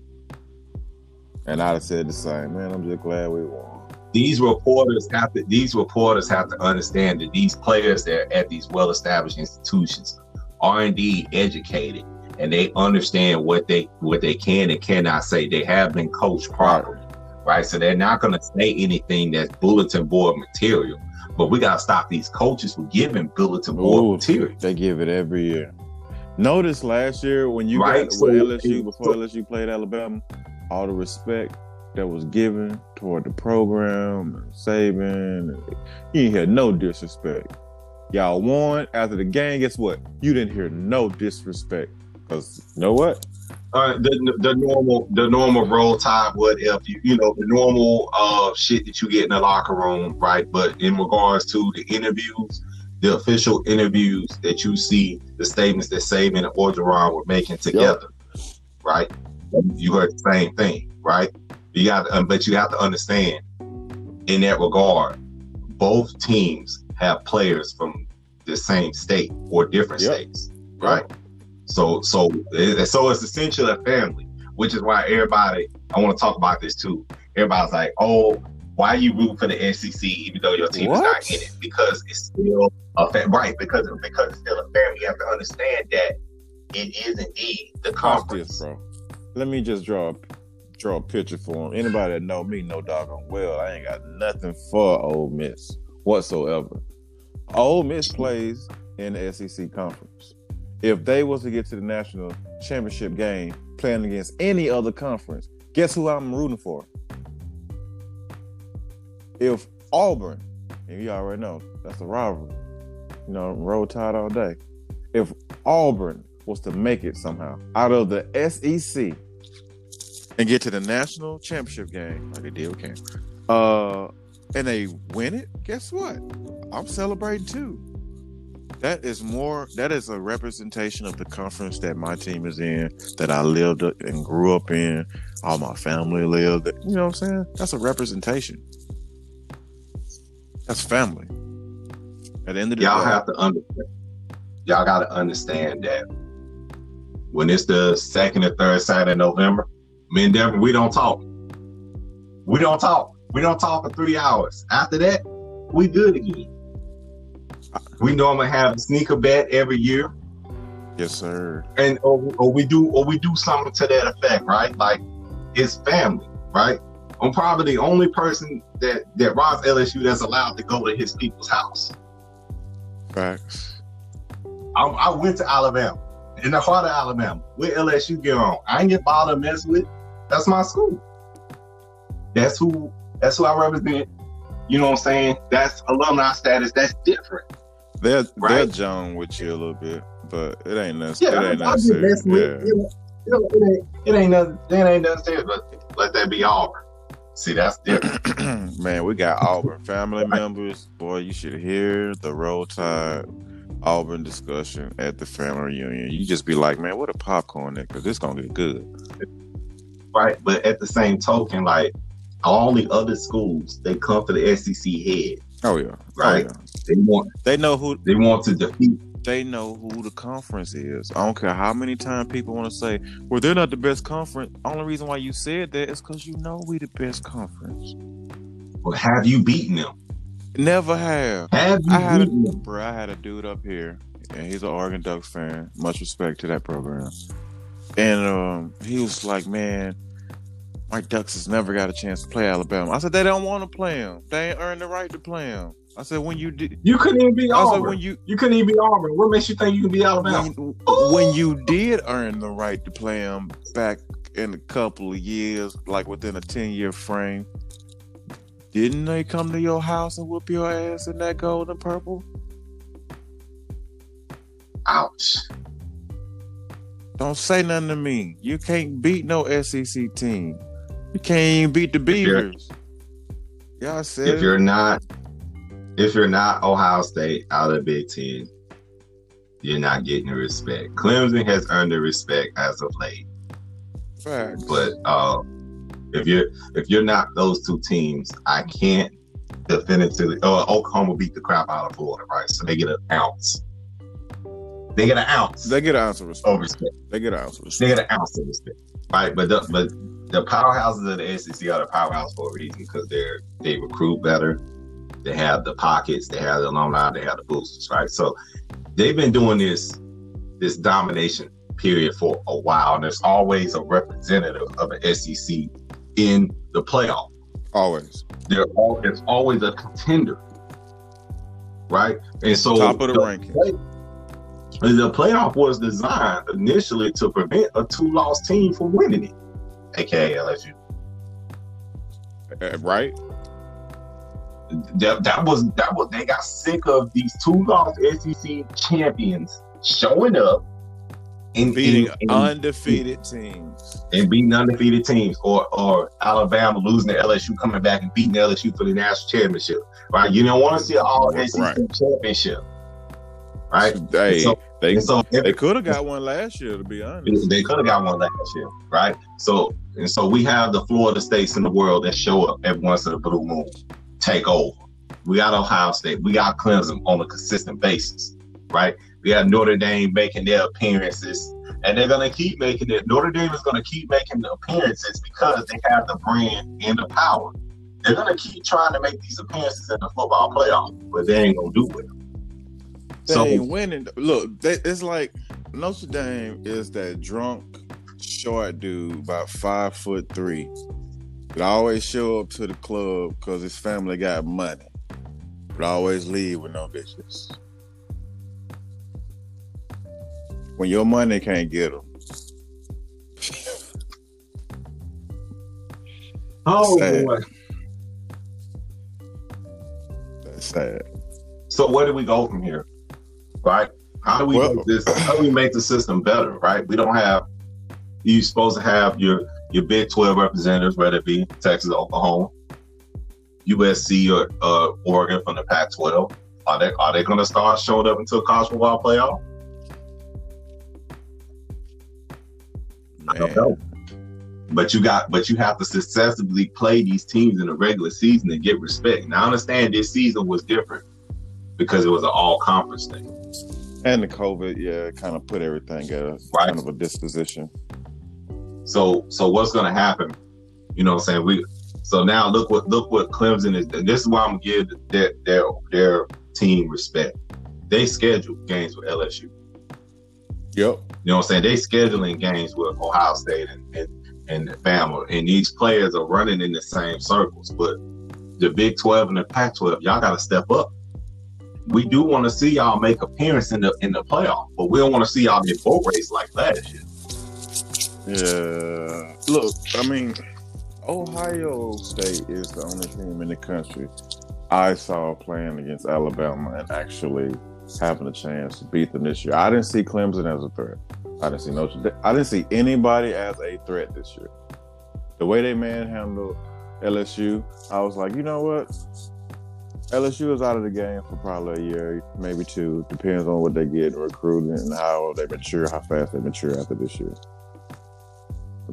And I'd have said the same, man. I'm just glad we won. these reporters have to these reporters have to understand that these players that are at these well-established institutions are indeed educated and they understand what they what they can and cannot say. They have been coached properly, right? So they're not going to say anything that's bulletin board material. But we got to stop these coaches from giving bulletin board Ooh, material. They give it every year. Notice last year when you Right, got so- LSU before LSU played Alabama, all the respect that was given toward the program and and you didn't hear no disrespect. Y'all won after the game. Guess what? You didn't hear no disrespect because you know what? uh, the the normal the normal roll tide what if you you know the normal uh shit that you get in the locker room right? But in regards to the interviews the official interviews that you see the statements that Saban and Orgeron were making together right? You heard the same thing right? You got um, but you have to understand in that regard both teams have players from the same state or different Yep. states right so so it- so it's essentially a family, which is why everybody I want to talk about this too. Everybody's like, oh, why are you root for the SEC even though your team is not in it? Because it's still a fa- right because because it's still a family. You have to understand that it is indeed the conference. this. Let me just draw a, draw a picture for him. Anybody that know me know doggone well. I ain't got nothing for Ole Miss whatsoever. Ole Miss plays in the SEC conference. If they was to get to the national championship game playing against any other conference, guess who I'm rooting for? If Auburn, and you already know that's a rivalry, you know, roll tide all day. If Auburn was to make it somehow out of the SEC and get to the national championship game, like they did with Cam, uh, and they win it, guess what? I'm celebrating too. That is more. That is a representation of the conference that my team is in, that I lived and grew up in. All my family lived. You know what I'm saying? That's a representation. That's family. At the end of the Y'all day, have to understand. Y'all got to understand that when it's the second or third Saturday of November, me and Devin, we don't talk. We don't talk. We don't talk for three hours. After that, we good again. We normally have a sneaker bet every year, yes, sir. and or, or we do or we do something to that effect, right? Like it's family, right? I'm probably the only person that that Ross LSU that's allowed to go to his people's house. Facts. I, I went to Alabama, in the heart of Alabama. Where LSU get on? I ain't get bothered mess with. That's my school. That's who. That's who I represent. You know what I'm saying? That's alumni status. That's different. They're they're Right. With you a little bit, but it ain't necessary. Yeah, it ain't I, I just necessary. Yeah. You know, it ain't. It ain't nothing. It ain't nothing serious. But let that be Auburn. See, that's different. Man, we got Auburn family members. Boy, you should hear the roll tide Auburn discussion at the family reunion. You just be like, man, what a popcorn there, because this gonna get good. right? But at the same token, like all the other schools, they come to the SEC head, Oh yeah, right? Oh, yeah. They want They know who they want to defeat. they know who the conference is. I don't care how many times people want to say, well, they're not the best conference. Only reason why you said that is because you know we the best conference. But have you beaten them? Never have. Have you I had a, bro, I had a dude up here, and he's an Oregon Ducks fan. Much respect to that program. And um, he was like, "Man, my Ducks has never got a chance to play Alabama." I said, "They don't want to play him. They ain't earned the right to play him." I said, "When you did." You couldn't even beat I was like, Auburn. when you you couldn't even beat Auburn. What makes you think you can be Alabama? when, when you did earn the right to play him back in a couple of years, like within a ten year frame, didn't they come to your house and whoop your ass in that gold and purple? Ouch. Don't say nothing to me. You can't beat no SEC team. You can't even beat the Beavers. Y'all said If you're not, if you're not Ohio State out of the Big Ten, you're not getting the respect. Clemson has earned the respect as of late, facts. but uh, if you're if you're not those two teams, I can't definitively. Oh, Oklahoma beat the crap out of Florida, right? So they get an ounce. They get an ounce They get an ounce of respect. of respect. They get an ounce of They respect. get an ounce of respect, right? But the, but the powerhouses of the SEC are the powerhouse for a reason because they're they recruit better. They have the pockets. They have the alumni. They have the boosters, right? So they've been doing this this domination period for a while, and there's always a representative of an SEC in the playoff. Always. There all there's always a contender, right? And so Top of the ranking. the playoff was designed initially to prevent a two-loss team from winning it, aka LSU. Uh, Right? That, that was that was they got sick of these two lost SEC champions showing up and Beating and, and, undefeated teams. and beating undefeated teams, or or Alabama losing to LSU, coming back and beating LSU for the national championship. Right? You don't want to see an all SEC Right. championship, right? Hey, So- they so they could have got one last year, to be honest. They could have got one last year, right? So and so we have the Florida states in the world that show up every once in a blue moon, take over. We got Ohio State, we got Clemson on a consistent basis, right? We have Notre Dame making their appearances, and they're gonna keep making it. Notre Dame is gonna keep making the appearances because they have the brand and the power. They're gonna keep trying to make these appearances in the football playoff, but they ain't gonna do it. They So ain't winning. Look, they, it's like Notre Dame is that drunk, short dude, about five foot three, that always show up to the club because his family got money, but always leave with no bitches. When your money can't get them, oh Sad. boy. that's sad. So where do we go from here? Right? How do we Well- make this how do we make the system better? Right? We don't have you're supposed to have your your Big 12 representatives, whether it be Texas, Oklahoma, USC or uh, Oregon from the Pac 12. Are they are they gonna start showing up into a college football playoff? I don't know. But you got but you have to successfully play these teams in the regular season and get respect. Now I understand this season was different because it was an all conference thing. And the COVID, yeah, kind of put everything at a Right. kind of a disposition. So so what's gonna happen? You know what I'm saying? We so now look what look what Clemson is this is why I'm gonna give their their their team respect. They schedule games with LSU. Yep. You know what I'm saying? They scheduling games with Ohio State and and, and Bama, and these players are running in the same circles. But the Big 12 and the Pac 12, y'all got to step up. We do want to see y'all make appearance in the in the playoff, but we don't want to see y'all get boat race like last year. Yeah. Look, I mean, Ohio State is the only team in the country I saw playing against Alabama and actually having a chance to beat them this year. I didn't see Clemson as a threat. I didn't see Dame. I didn't see anybody as a threat this year. The way they manhandled LSU, I was like, you know what? LSU is out of the game for probably a year, maybe two. Depends on what they get recruiting and how they mature, how fast they mature after this year.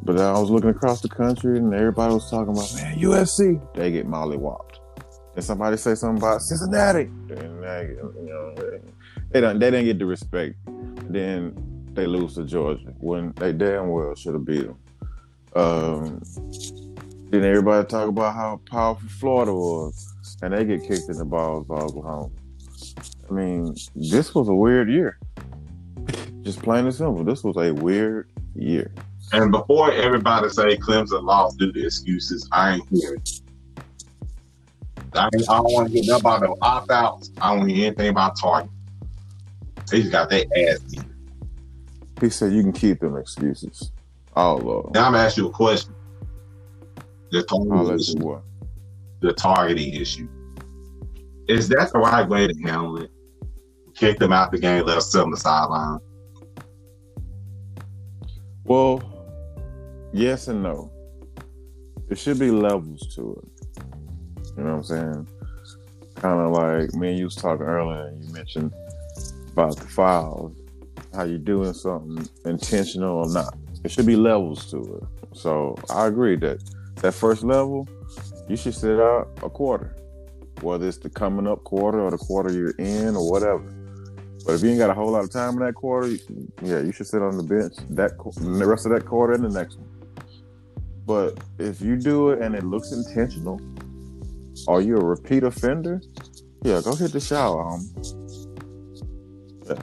But I was looking across the country and everybody was talking about, man, USC, they get mollywopped. Then somebody say something about Cincinnati. Then they, you know, they don't they didn't get the respect. Then they lose to Georgia when they damn well should have beat them. Um, then everybody talk about how powerful Florida was, and they get kicked in the balls by Oklahoma. I mean, this was a weird year. Just plain and simple. This was a weird year. And before everybody say Clemson lost due to excuses, I ain't hearing. it. I, ain't- I don't want to hear nothing about no opt outs. I don't want to hear anything about Target. They just got their ass beat. He said you can keep them excuses. Oh Lord. Now I'm gonna ask you a question. The targeting issue. what? The targeting issue. Is that the right way to handle it? Kick them out the game, let us sit on the sideline. Well, yes and no. There should be levels to it. You know what I'm saying? Kind of like me and you was talking earlier, and you mentioned about the files, how you doing something intentional or not. There should be levels to it. So I agree that that first level, you should sit out a quarter, whether it's the coming up quarter or the quarter you're in or whatever. But if you ain't got a whole lot of time in that quarter, yeah, you should sit on the bench that the rest of that quarter and the next one. But if you do it and it looks intentional, are you a repeat offender? Yeah, go hit the shower. Um, yeah,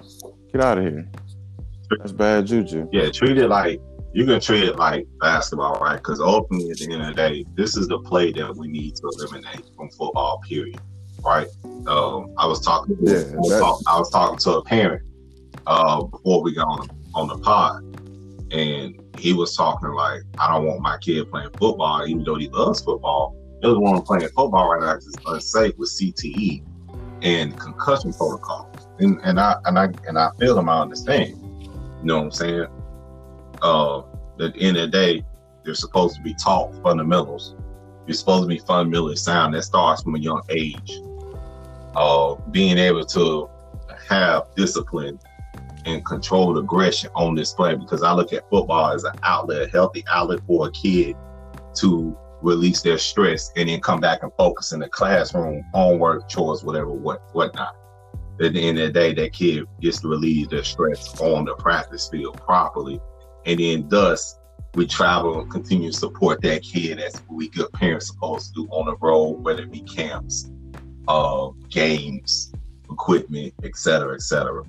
get out of here. That's bad juju. Yeah, treat it like you can treat it like basketball, right? Because ultimately, at the end of the day, this is the play that we need to eliminate from football. Period. Right? Um, I was talking. Yeah, I, was that- talk- I was talking to a parent uh, before we got on on the pod, and he was talking like, "I don't want my kid playing football, even though he loves football. He doesn't want him playing football right now because it's unsafe with CTE and concussion protocols." And and I and I and I feel him. I understand. You know what I'm saying? uh, at the end of the day, they're supposed to be taught fundamentals. You're supposed to be fundamentally sound. That starts from a young age. Uh, being able to have discipline and controlled aggression on display because I look at football as an outlet, a healthy outlet for a kid to release their stress and then come back and focus in the classroom, homework, chores, whatever, what whatnot. At the end of the day, that kid gets to relieve their stress on the practice field properly and then thus we travel and continue to support that kid as we good parents supposed to do on the road, whether it be camps, uh, games, equipment, et cetera, et cetera.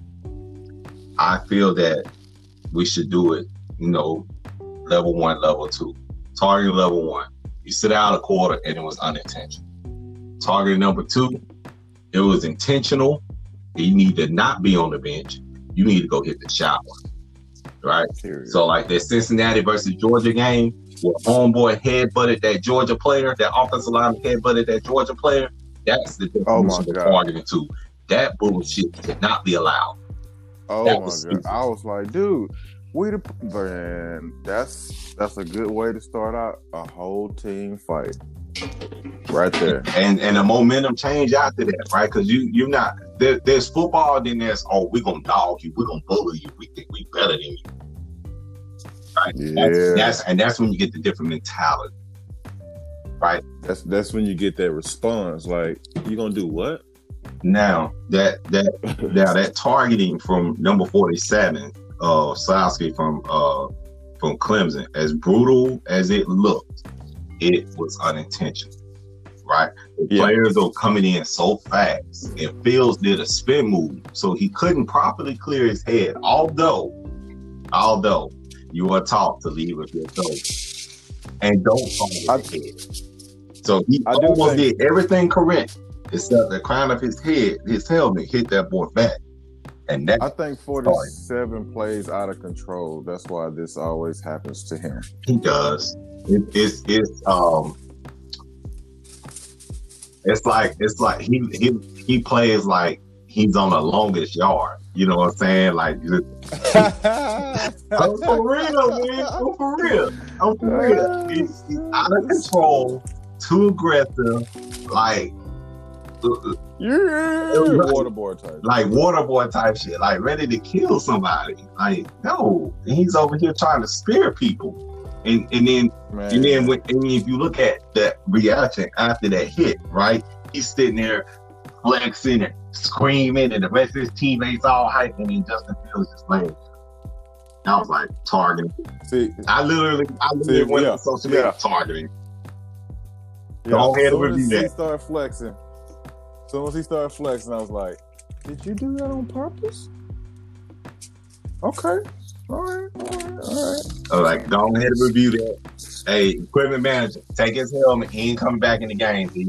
I feel that we should do it, you know, level one, level two. Target level one, you sit out a quarter and it was unintentional. Target number two, it was intentional. You need to not be on the bench. You need to go hit the shower. Right? Period. So like that Cincinnati versus Georgia game where homeboy head butted that Georgia player, that offensive line head butted that Georgia player, that's the Oh, my of God. targeting too. That bullshit cannot be allowed. Oh That my was god! stupid. I was like, dude, we the man. That's that's a good way to start out a whole team fight, right there. And and the momentum change after that, right? Because you you're not there, there's football, then there's oh we're gonna dog you, we're gonna bully you, we think we better than you. Right? That's, Yeah. that's and that's when you get the different mentality. Right? That's that's when you get that response. Like, you gonna do what? Now that that Now that targeting from number forty-seven, uh, Skalski from uh from Clemson, as brutal as it looked, it was unintentional, right? The Yeah. players are coming in so fast, and Fields did a spin move, so he couldn't properly clear his head. Although, although you are taught to leave with your toes and don't fall I- your head. So he I almost think- did everything correct, except the crown of his head, his helmet hit that boy back. And that I think forty-seven plays out of control. That's why this always happens to him. he does. It, it's it's um it's like it's like he he he plays like he's on the longest yard. You know what I'm saying? Like I'm for real, man. I'm for real. I'm for real. He's, he's out of control, too aggressive, like. Waterboard type. like waterboard type shit, like ready to kill somebody. Like, no. And he's over here trying to spare people. And and then Man. and then when, and if you look at that reaction after that hit, right? He's sitting there flexing and screaming, and the rest of his teammates all hyping, and Justin Fields just laying. I was like targeting. See, I literally, I literally See, went yeah, on social media yeah. targeting. yeah, Go ahead and review that. started flexing, as once he started flexing, I was like, "Did you do that on purpose?" Okay, all right, all right, all right. I was like, go ahead and review that. Hey, equipment manager, take his helmet. He ain't coming back in the game. He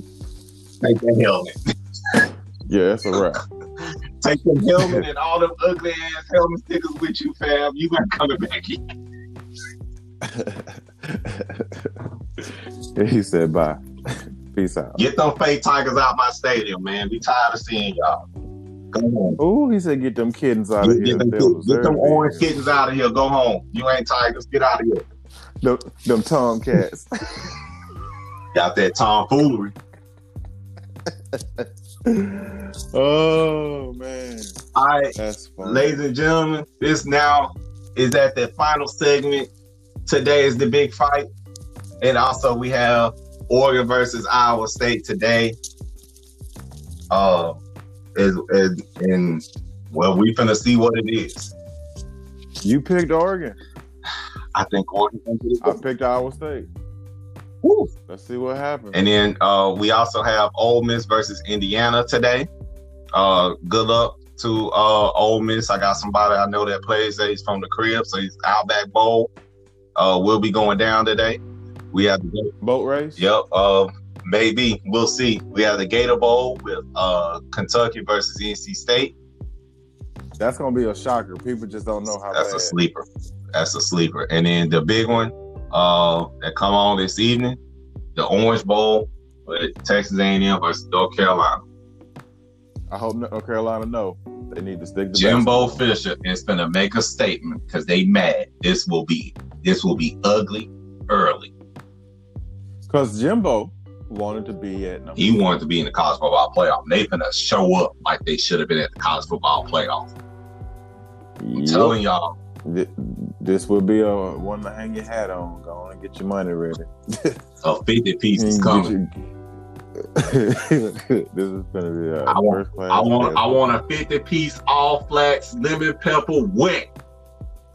take that helmet. Yeah, that's a wrap. Take the helmet and all them ugly ass helmet stickers with you, fam. You not coming back in. he said, "Bye, peace out." Get them fake tigers out my stadium, man. We tired of seeing y'all. Go home. Oh, he said, "Get them kittens out of Get, here." them, get them orange it. kittens out of here. Go home. You ain't tigers. Get out of here. Them, them tomcats. Got that tomfoolery. oh man, All right, that's funny. ladies and gentlemen, this now is at the final segment. Today is the big fight. And also we have Oregon versus Iowa State today. Uh, as, as, and Well, we finna see what it is. You picked Oregon. I think Oregon. can get it I picked Iowa State. Woo. Let's see what happens. And then uh, we also have Ole Miss versus Indiana today. Uh, good luck to uh, Ole Miss. I got somebody I know that plays there. He's from the crib, so he's Outback Bowl. Uh, will be going down today. We have the Boat race. yep. Uh, maybe we'll see. We have the Gator Bowl with uh, Kentucky versus NC State. That's gonna be a shocker. People just don't know how That's bad. a sleeper. That's a sleeper. And then the big one uh, that come on this evening, the Orange Bowl with Texas A&M versus North Carolina. I hope North Carolina know they need to stick to Jimbo basketball. Fisher is gonna make a statement because they mad. This will be this will be ugly early. Because Jimbo wanted to be at number. He wanted to be in the college football playoff. They finna show up like they should have been at the college football playoff. I'm Yep. telling y'all, Th- This would be a one to hang your hat on. Go on and get your money ready. a 50 piece is coming. this is gonna be a I want- first class. I want I want a 50 piece all flats, lemon pepper, wet.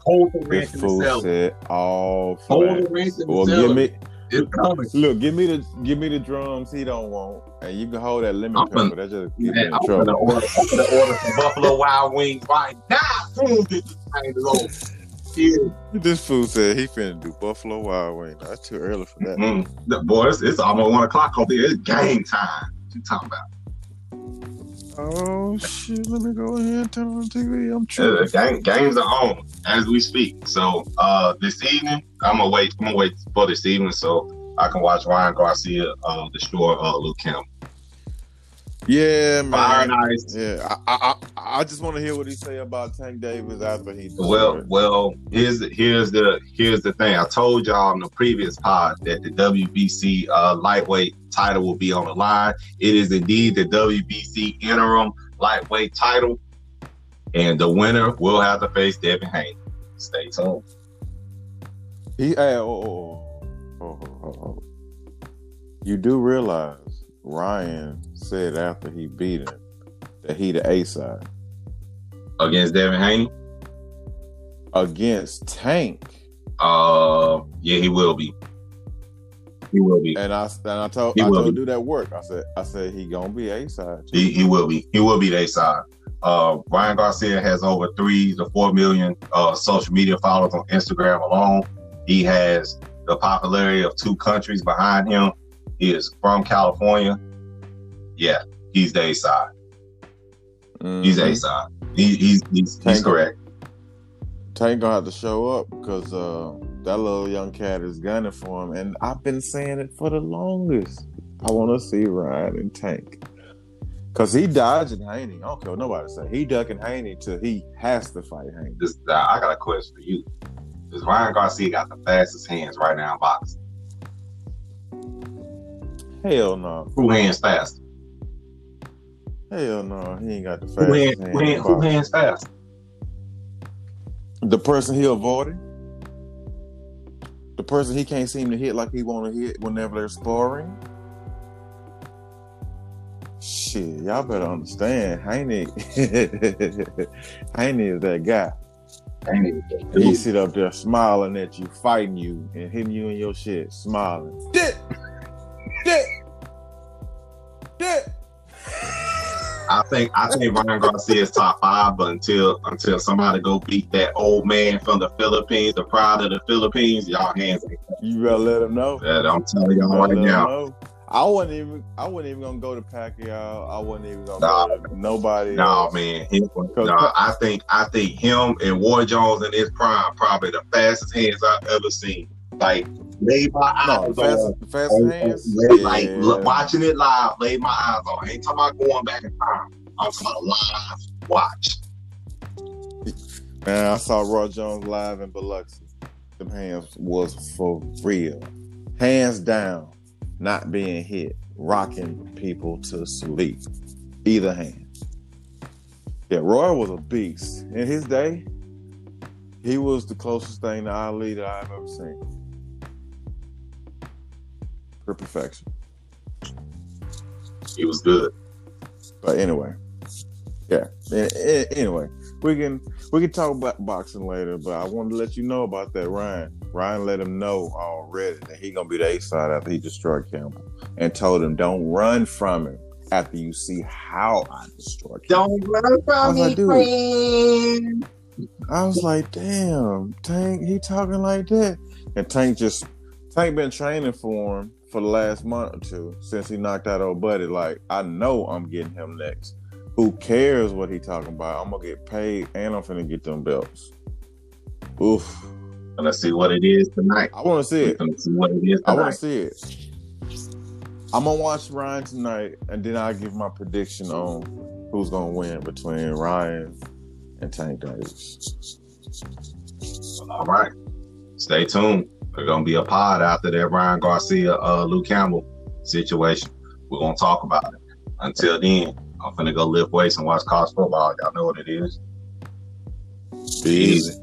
Hold the rent in the said all Hold flats. the rent in the Well, give me It's coming. look. Give me the give me the drums he don't want, and you can hold that lemon I'm pepper. that just me Man, in I'm gonna order, I'm gonna order some Buffalo Wild Wings right now. Soon this thing. Yeah. This fool said he finna do Buffalo Wild Wings. That's too early for that. Mm. The- Boy, it's, it's almost one o'clock over here. It's game time. What you talking about? Oh shit! Let me go ahead and turn on the TV. I'm tripping. game, games are on as we speak. So uh, this evening, I'm gonna wait. I'm gonna wait for this evening so I can watch Ryan Garcia uh, destroy uh, Luke Campbell. Yeah, Fire man. ice. Yeah, I, I, I, I just want to hear what he say about Tank Davis after he. Well, well, here's the, here's the here's the thing. I told y'all in the previous pod that the WBC uh, lightweight title will be on the line. It is indeed the WBC interim lightweight title, and the winner will have to face Devin Haney. Stay tuned. he. Hey, oh, oh, oh, oh, oh, oh. You do realize Ryan said after he beat him that he the A side Against Devin Haney, against Tank, uh, yeah, he will be. He will be. and I and I told He I told do that work. I said I said he gonna be A side. He, he will be. He will be a side. Uh, Ryan Garcia has over three to four million uh, social media followers on Instagram alone. He has the popularity of two countries behind him. He is from California. Yeah, he's the A side. He's Mhm. A side. He, he's he's, he's Tank- correct. Tank gonna have to show up because uh, that little young cat is gunning for him, and I've been saying it for the longest. I want to see Ryan and Tank because he dodging Haney. I don't care what nobody say. He ducking Haney till he has to fight Haney. This, uh, I got a question for you. Does Ryan Garcia got the fastest hands right now in boxing? Hell no, Who hands fast? Hell no, he ain't got the Who, hand, fastest who, hand hand, who hands fast? The person he avoided, the person he can't seem to hit like he want to hit whenever they're sparring. Shit, y'all better understand. Haney, Haney is that guy. He sit up there smiling at you, fighting you, and hitting you in your shit, smiling. Dip, dip, I think I think Ryan Garcia is top five, but until until somebody go beat that old man from the Philippines, the pride of the Philippines, y'all hands. You better let him know. That I'm telling y'all right now. I wasn't even. I wasn't even gonna go to Pacquiao. I wasn't even gonna Nah. go to nobody. No else. man, him, nah, I think I think him and Roy Jones in his prime probably the fastest hands I've ever seen. Like laid my No, eyes fast, on. fast on- hands. on- Like look, watching it live, laid my eyes on. I ain't talking about going back in time. I'm talking live watch. Man, I saw Roy Jones live in Biloxi. Them hands was for real. Hands down, not being hit, rocking people to sleep. Either hand. Yeah, Roy was a beast. In his day, he was the closest thing to Ali that I've ever seen. For perfection. He was good. But anyway, yeah, Anyway, we can we can talk about boxing later, but I wanted to let you know about that Ryan. Ryan let him know already that he gonna be the A side after he destroyed Campbell, and told him don't run from him after you see how I destroy Campbell. Don't run from me, friend. I was like, damn, Tank, he talking like that, and Tank just Tank been training for him for the last month or two since he knocked out old buddy. Like, I know I'm getting him next. Who cares what he talking about? I'm gonna get paid and I'm finna get them belts. Oof. Let's see what it is tonight. I want to see it. Let's see what it is. Tonight. I want to see it. I'm gonna watch Ryan tonight, and then I'll give my prediction on who's gonna win between Ryan and Tank Davis. All right, stay tuned. There's gonna be a pod after that Ryan Garcia, uh, Luke Campbell situation. We're gonna talk about it. Until then, I'm finna go lift weights and watch college football. Y'all know what it is. Be easy.